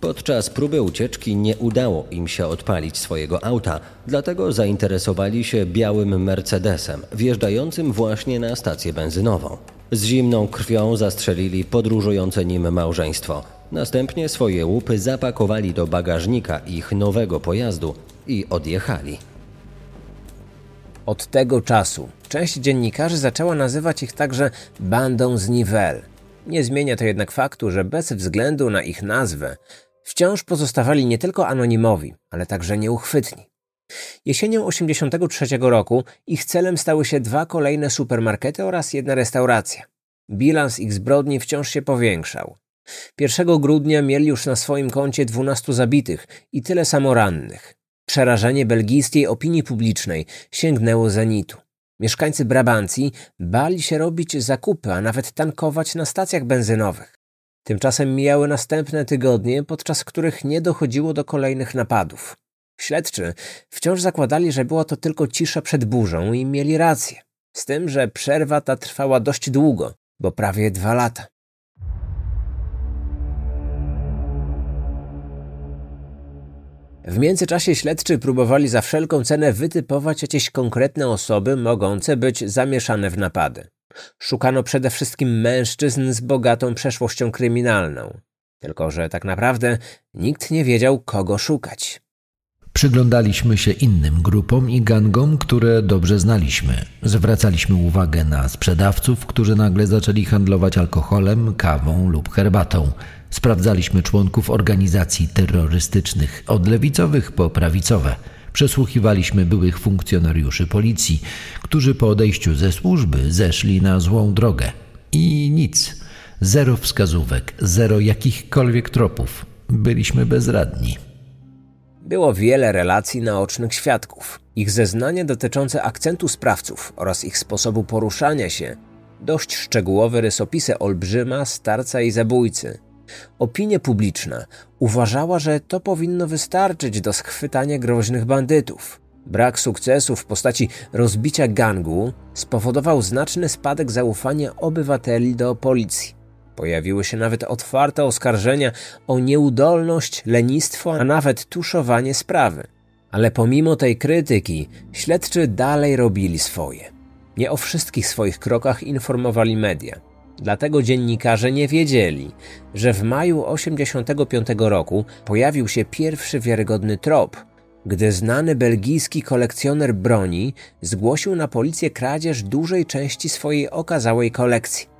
Podczas próby ucieczki nie udało im się odpalić swojego auta, dlatego zainteresowali się białym Mercedesem, wjeżdżającym właśnie na stację benzynową. Z zimną krwią zastrzelili podróżujące nim małżeństwo. Następnie swoje łupy zapakowali do bagażnika ich nowego pojazdu i odjechali. Od tego czasu część dziennikarzy zaczęła nazywać ich także bandą z Nivelles. Nie zmienia to jednak faktu, że bez względu na ich nazwę wciąż pozostawali nie tylko anonimowi, ale także nieuchwytni. Jesienią 1983 roku ich celem stały się dwa kolejne supermarkety oraz jedna restauracja. Bilans ich zbrodni wciąż się powiększał. 1 grudnia mieli już na swoim koncie 12 zabitych i tyle samo rannych. Przerażenie belgijskiej opinii publicznej sięgnęło zenitu. Mieszkańcy Brabancji bali się robić zakupy, a nawet tankować na stacjach benzynowych. Tymczasem mijały następne tygodnie, podczas których nie dochodziło do kolejnych napadów. Śledczy wciąż zakładali, że była to tylko cisza przed burzą i mieli rację. Z tym, że przerwa ta trwała dość długo, bo prawie dwa lata. W międzyczasie śledczy próbowali za wszelką cenę wytypować jakieś konkretne osoby mogące być zamieszane w napady. Szukano przede wszystkim mężczyzn z bogatą przeszłością kryminalną. Tylko, że tak naprawdę nikt nie wiedział, kogo szukać. Przyglądaliśmy się innym grupom i gangom, które dobrze znaliśmy. Zwracaliśmy uwagę na sprzedawców, którzy nagle zaczęli handlować alkoholem, kawą lub herbatą. Sprawdzaliśmy członków organizacji terrorystycznych, od lewicowych po prawicowe. Przesłuchiwaliśmy byłych funkcjonariuszy policji, którzy po odejściu ze służby zeszli na złą drogę. I nic. Zero wskazówek, zero jakichkolwiek tropów. Byliśmy bezradni. Było wiele relacji naocznych świadków. Ich zeznania dotyczące akcentu sprawców oraz ich sposobu poruszania się, dość szczegółowe rysopisy olbrzyma, starca i zabójcy. Opinia publiczna uważała, że to powinno wystarczyć do schwytania groźnych bandytów. Brak sukcesu w postaci rozbicia gangu spowodował znaczny spadek zaufania obywateli do policji. Pojawiły się nawet otwarte oskarżenia o nieudolność, lenistwo, a nawet tuszowanie sprawy. Ale pomimo tej krytyki, śledczy dalej robili swoje. Nie o wszystkich swoich krokach informowali media. Dlatego dziennikarze nie wiedzieli, że w maju 1985 roku pojawił się pierwszy wiarygodny trop, gdy znany belgijski kolekcjoner broni zgłosił na policję kradzież dużej części swojej okazałej kolekcji.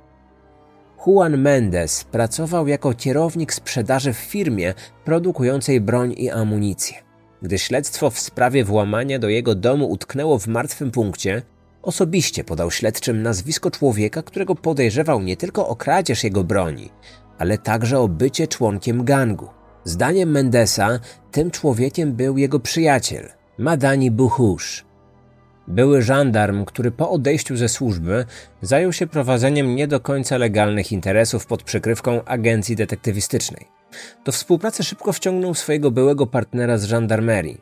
Juan Mendes pracował jako kierownik sprzedaży w firmie produkującej broń i amunicję. Gdy śledztwo w sprawie włamania do jego domu utknęło w martwym punkcie, osobiście podał śledczym nazwisko człowieka, którego podejrzewał nie tylko o kradzież jego broni, ale także o bycie członkiem gangu. Zdaniem Mendesa, tym człowiekiem był jego przyjaciel, Madani Buhusz. Były żandarm, który po odejściu ze służby zajął się prowadzeniem nie do końca legalnych interesów pod przykrywką agencji detektywistycznej. Do współpracy szybko wciągnął swojego byłego partnera z żandarmerii.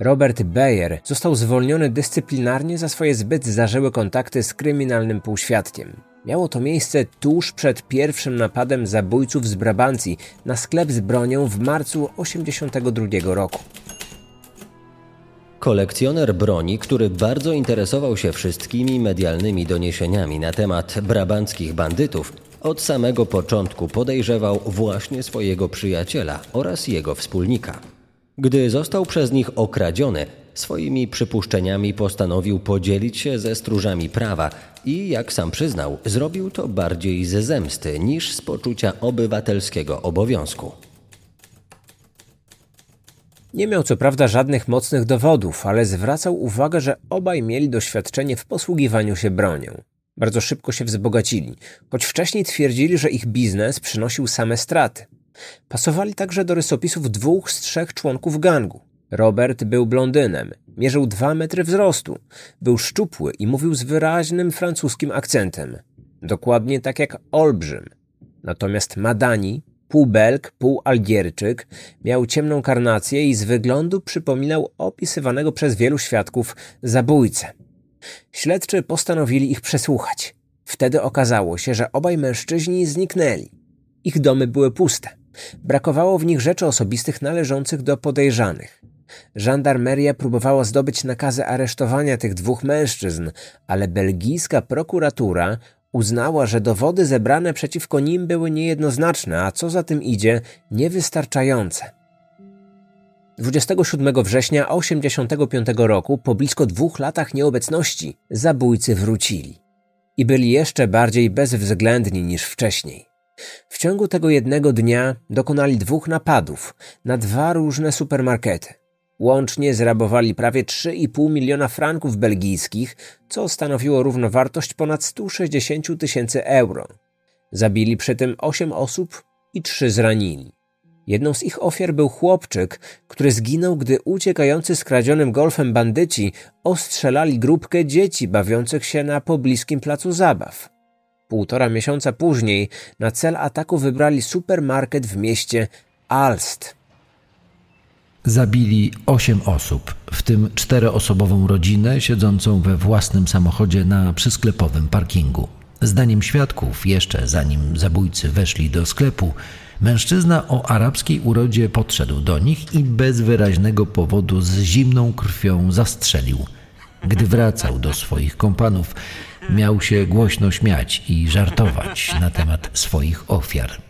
Robert Bayer został zwolniony dyscyplinarnie za swoje zbyt zażyłe kontakty z kryminalnym półświadkiem. Miało to miejsce tuż przed pierwszym napadem zabójców z Brabancji na sklep z bronią w marcu 1982 roku. Kolekcjoner broni, który bardzo interesował się wszystkimi medialnymi doniesieniami na temat brabanckich bandytów, od samego początku podejrzewał właśnie swojego przyjaciela oraz jego wspólnika. Gdy został przez nich okradziony, swoimi przypuszczeniami postanowił podzielić się ze stróżami prawa i, jak sam przyznał, zrobił to bardziej ze zemsty niż z poczucia obywatelskiego obowiązku. Nie miał co prawda żadnych mocnych dowodów, ale zwracał uwagę, że obaj mieli doświadczenie w posługiwaniu się bronią. Bardzo szybko się wzbogacili, choć wcześniej twierdzili, że ich biznes przynosił same straty. Pasowali także do rysopisów dwóch z trzech członków gangu. Robert był blondynem, mierzył dwa metry wzrostu, był szczupły i mówił z wyraźnym francuskim akcentem. Dokładnie tak jak Olbrzym. Natomiast Madani, pół Belg, pół Algierczyk, miał ciemną karnację i z wyglądu przypominał opisywanego przez wielu świadków zabójcę. Śledczy postanowili ich przesłuchać. Wtedy okazało się, że obaj mężczyźni zniknęli. Ich domy były puste. Brakowało w nich rzeczy osobistych należących do podejrzanych. Żandarmeria próbowała zdobyć nakazy aresztowania tych dwóch mężczyzn, ale belgijska prokuratura uznała, że dowody zebrane przeciwko nim były niejednoznaczne, a co za tym idzie, niewystarczające. 27 września 1985 roku, po blisko dwóch latach nieobecności, zabójcy wrócili. I byli jeszcze bardziej bezwzględni niż wcześniej. W ciągu tego jednego dnia dokonali dwóch napadów na dwa różne supermarkety. Łącznie zrabowali prawie 3,5 miliona franków belgijskich, co stanowiło równowartość ponad 160 tysięcy euro. Zabili przy tym 8 osób i 3 zranili. Jedną z ich ofiar był chłopczyk, który zginął, gdy uciekający z kradzionym golfem bandyci ostrzelali grupkę dzieci bawiących się na pobliskim placu zabaw. Półtora miesiąca później na cel ataku wybrali supermarket w mieście Alst. Zabili osiem osób, w tym czteroosobową rodzinę siedzącą we własnym samochodzie na przysklepowym parkingu. Zdaniem świadków, jeszcze zanim zabójcy weszli do sklepu, mężczyzna o arabskiej urodzie podszedł do nich i bez wyraźnego powodu z zimną krwią zastrzelił. Gdy wracał do swoich kompanów, miał się głośno śmiać i żartować na temat swoich ofiar.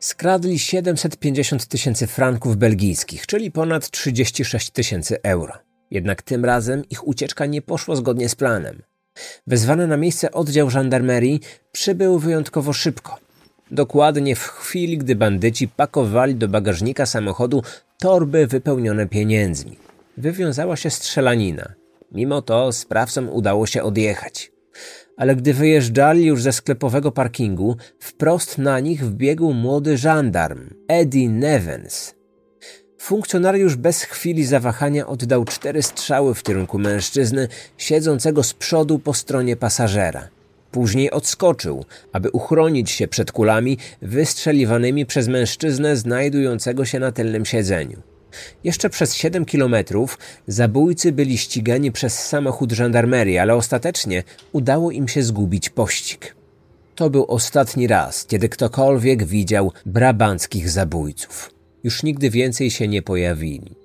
Skradli 750 tysięcy franków belgijskich, czyli ponad 36 tysięcy euro. Jednak tym razem ich ucieczka nie poszła zgodnie z planem. Wezwany na miejsce oddział żandarmerii przybył wyjątkowo szybko. Dokładnie w chwili, gdy bandyci pakowali do bagażnika samochodu torby wypełnione pieniędzmi. Wywiązała się strzelanina. Mimo to sprawcom udało się odjechać. Ale gdy wyjeżdżali już ze sklepowego parkingu, wprost na nich wbiegł młody żandarm, Eddie Nevens. Funkcjonariusz bez chwili zawahania oddał cztery strzały w kierunku mężczyzny siedzącego z przodu po stronie pasażera. Później odskoczył, aby uchronić się przed kulami wystrzeliwanymi przez mężczyznę znajdującego się na tylnym siedzeniu. Jeszcze przez 7 kilometrów zabójcy byli ścigani przez samochód żandarmerii, ale ostatecznie udało im się zgubić pościg. To był ostatni raz, kiedy ktokolwiek widział brabanckich zabójców. Już nigdy więcej się nie pojawili.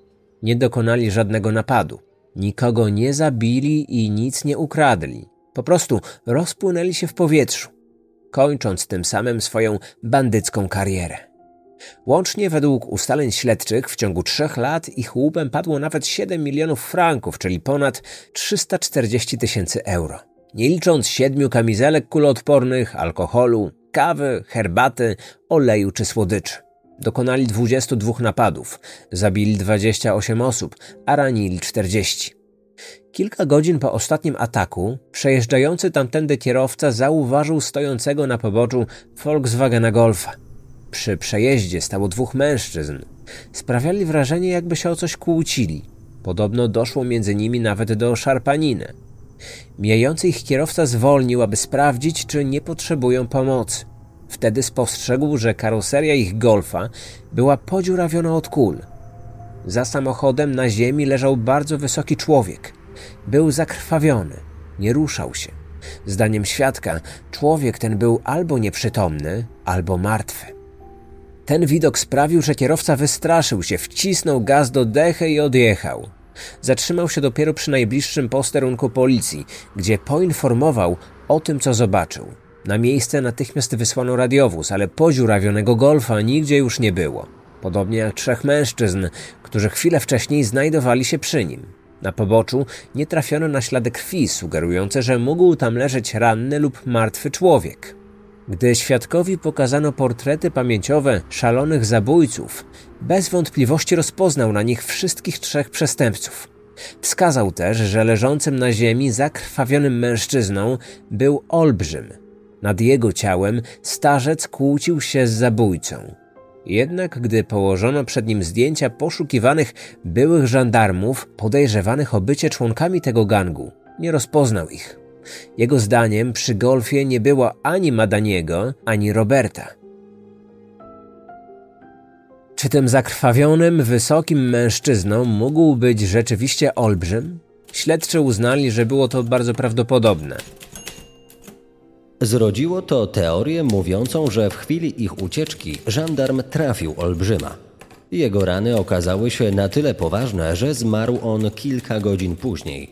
Nie dokonali żadnego napadu. Nikogo nie zabili i nic nie ukradli. Po prostu rozpłynęli się w powietrzu, kończąc tym samym swoją bandycką karierę. Łącznie według ustaleń śledczych w ciągu trzech lat ich łupem padło nawet 7 milionów franków, czyli ponad 340 tysięcy euro. Nie licząc siedmiu kamizelek kuloodpornych, alkoholu, kawy, herbaty, oleju czy słodyczy. Dokonali 22 napadów, zabili 28 osób, a ranili 40. Kilka godzin po ostatnim ataku, przejeżdżający tamtędy kierowca zauważył stojącego na poboczu Volkswagena Golfa. Przy przejeździe stało dwóch mężczyzn. Sprawiali wrażenie, jakby się o coś kłócili. Podobno doszło między nimi nawet do szarpaniny. Mijający ich kierowca zwolnił, aby sprawdzić, czy nie potrzebują pomocy. Wtedy spostrzegł, że karoseria ich golfa była podziurawiona od kul. Za samochodem na ziemi leżał bardzo wysoki człowiek. Był zakrwawiony, nie ruszał się. Zdaniem świadka, człowiek ten był albo nieprzytomny, albo martwy. Ten widok sprawił, że kierowca wystraszył się, wcisnął gaz do dechy i odjechał. Zatrzymał się dopiero przy najbliższym posterunku policji, gdzie poinformował o tym, co zobaczył. Na miejsce natychmiast wysłano radiowóz, ale podziurawionego golfa nigdzie już nie było. Podobnie jak trzech mężczyzn, którzy chwilę wcześniej znajdowali się przy nim. Na poboczu nie trafiono na ślady krwi, sugerujące, że mógł tam leżeć ranny lub martwy człowiek. Gdy świadkowi pokazano portrety pamięciowe szalonych zabójców, bez wątpliwości rozpoznał na nich wszystkich trzech przestępców. Wskazał też, że leżącym na ziemi zakrwawionym mężczyzną był olbrzym. Nad jego ciałem starzec kłócił się z zabójcą. Jednak gdy położono przed nim zdjęcia poszukiwanych byłych żandarmów podejrzewanych o bycie członkami tego gangu, nie rozpoznał ich. Jego zdaniem przy golfie nie było ani Madaniego, ani Roberta. Czy tym zakrwawionym, wysokim mężczyzną mógł być rzeczywiście olbrzym? Śledczy uznali, że było to bardzo prawdopodobne. Zrodziło to teorię mówiącą, że w chwili ich ucieczki żandarm trafił olbrzyma. Jego rany okazały się na tyle poważne, że zmarł on kilka godzin później.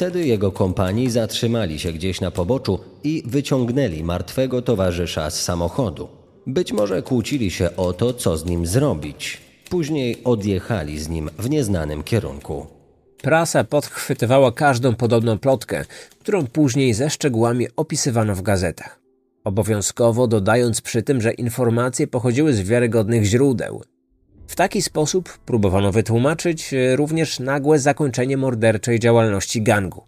Wtedy jego kompanii zatrzymali się gdzieś na poboczu i wyciągnęli martwego towarzysza z samochodu. Być może kłócili się o to, co z nim zrobić. Później odjechali z nim w nieznanym kierunku. Prasa podchwytywała każdą podobną plotkę, którą później ze szczegółami opisywano w gazetach. Obowiązkowo dodając przy tym, że informacje pochodziły z wiarygodnych źródeł. W taki sposób próbowano wytłumaczyć e, również nagłe zakończenie morderczej działalności gangu.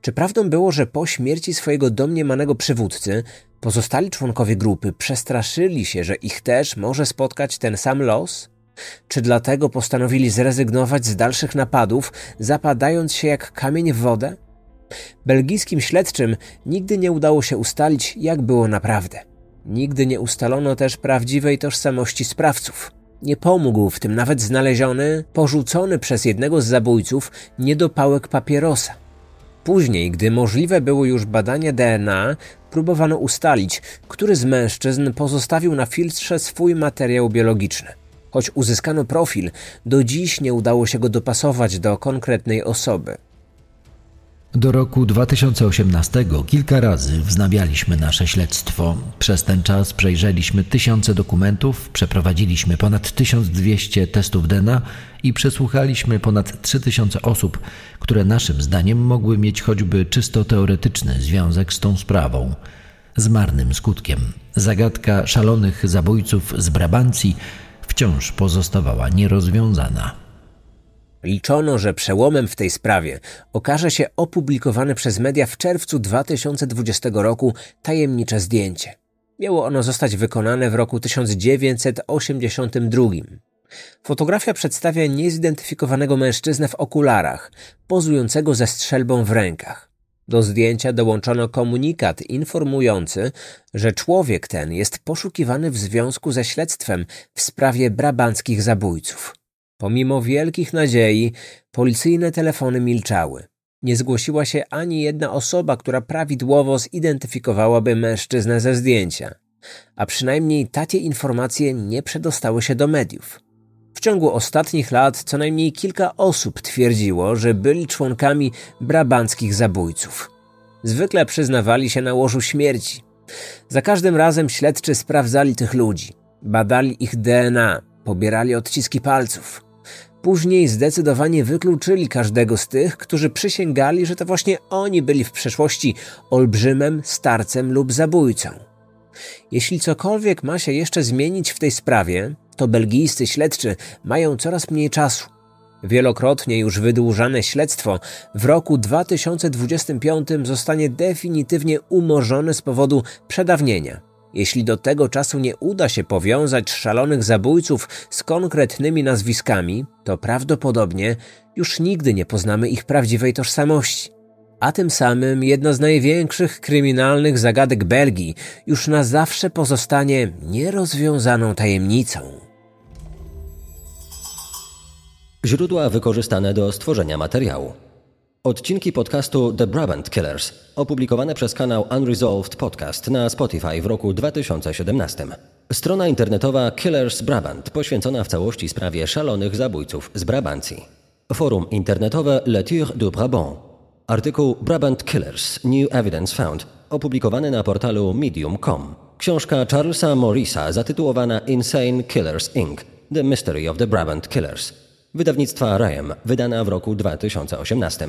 Czy prawdą było, że po śmierci swojego domniemanego przywódcy pozostali członkowie grupy przestraszyli się, że ich też może spotkać ten sam los? Czy dlatego postanowili zrezygnować z dalszych napadów, zapadając się jak kamień w wodę? Belgijskim śledczym nigdy nie udało się ustalić, jak było naprawdę. Nigdy nie ustalono też prawdziwej tożsamości sprawców. Nie pomógł w tym nawet znaleziony, porzucony przez jednego z zabójców niedopałek papierosa. Później, gdy możliwe było już badanie DNA, próbowano ustalić, który z mężczyzn pozostawił na filtrze swój materiał biologiczny. Choć uzyskano profil, do dziś nie udało się go dopasować do konkretnej osoby. Do roku 2018 kilka razy wznawialiśmy nasze śledztwo. Przez ten czas przejrzeliśmy tysiące dokumentów, przeprowadziliśmy ponad 1200 testów DNA i przesłuchaliśmy ponad 3000 osób, które naszym zdaniem mogły mieć choćby czysto teoretyczny związek z tą sprawą. Z marnym skutkiem. Zagadka szalonych zabójców z Brabancji wciąż pozostawała nierozwiązana. Liczono, że przełomem w tej sprawie okaże się opublikowane przez media w czerwcu 2020 roku tajemnicze zdjęcie. Miało ono zostać wykonane w roku 1982. Fotografia przedstawia niezidentyfikowanego mężczyznę w okularach, pozującego ze strzelbą w rękach. Do zdjęcia dołączono komunikat informujący, że człowiek ten jest poszukiwany w związku ze śledztwem w sprawie brabanckich zabójców. Pomimo wielkich nadziei, policyjne telefony milczały. Nie zgłosiła się ani jedna osoba, która prawidłowo zidentyfikowałaby mężczyznę ze zdjęcia, a przynajmniej takie informacje nie przedostały się do mediów. W ciągu ostatnich lat co najmniej kilka osób twierdziło, że byli członkami brabanckich zabójców. Zwykle przyznawali się na łożu śmierci. Za każdym razem śledczy sprawdzali tych ludzi. Badali ich DNA, pobierali odciski palców. Później zdecydowanie wykluczyli każdego z tych, którzy przysięgali, że to właśnie oni byli w przeszłości olbrzymem, starcem lub zabójcą. Jeśli cokolwiek ma się jeszcze zmienić w tej sprawie, to belgijscy śledczy mają coraz mniej czasu. Wielokrotnie już wydłużane śledztwo w roku 2025 zostanie definitywnie umorzone z powodu przedawnienia. Jeśli do tego czasu nie uda się powiązać szalonych zabójców z konkretnymi nazwiskami, to prawdopodobnie już nigdy nie poznamy ich prawdziwej tożsamości. A tym samym jedna z największych kryminalnych zagadek Belgii już na zawsze pozostanie nierozwiązaną tajemnicą. Źródła wykorzystane do stworzenia materiału. Odcinki podcastu The Brabant Killers, opublikowane przez kanał Unresolved Podcast na Spotify w roku 2017. Strona internetowa Killers Brabant, poświęcona w całości sprawie szalonych zabójców z Brabancji. Forum internetowe Le Tour du Brabant. Artykuł Brabant Killers New Evidence Found, opublikowany na portalu medium.com. Książka Charlesa Morrisa zatytułowana Insane Killers Inc. The Mystery of the Brabant Killers. Wydawnictwa Ryan, wydana w roku 2018.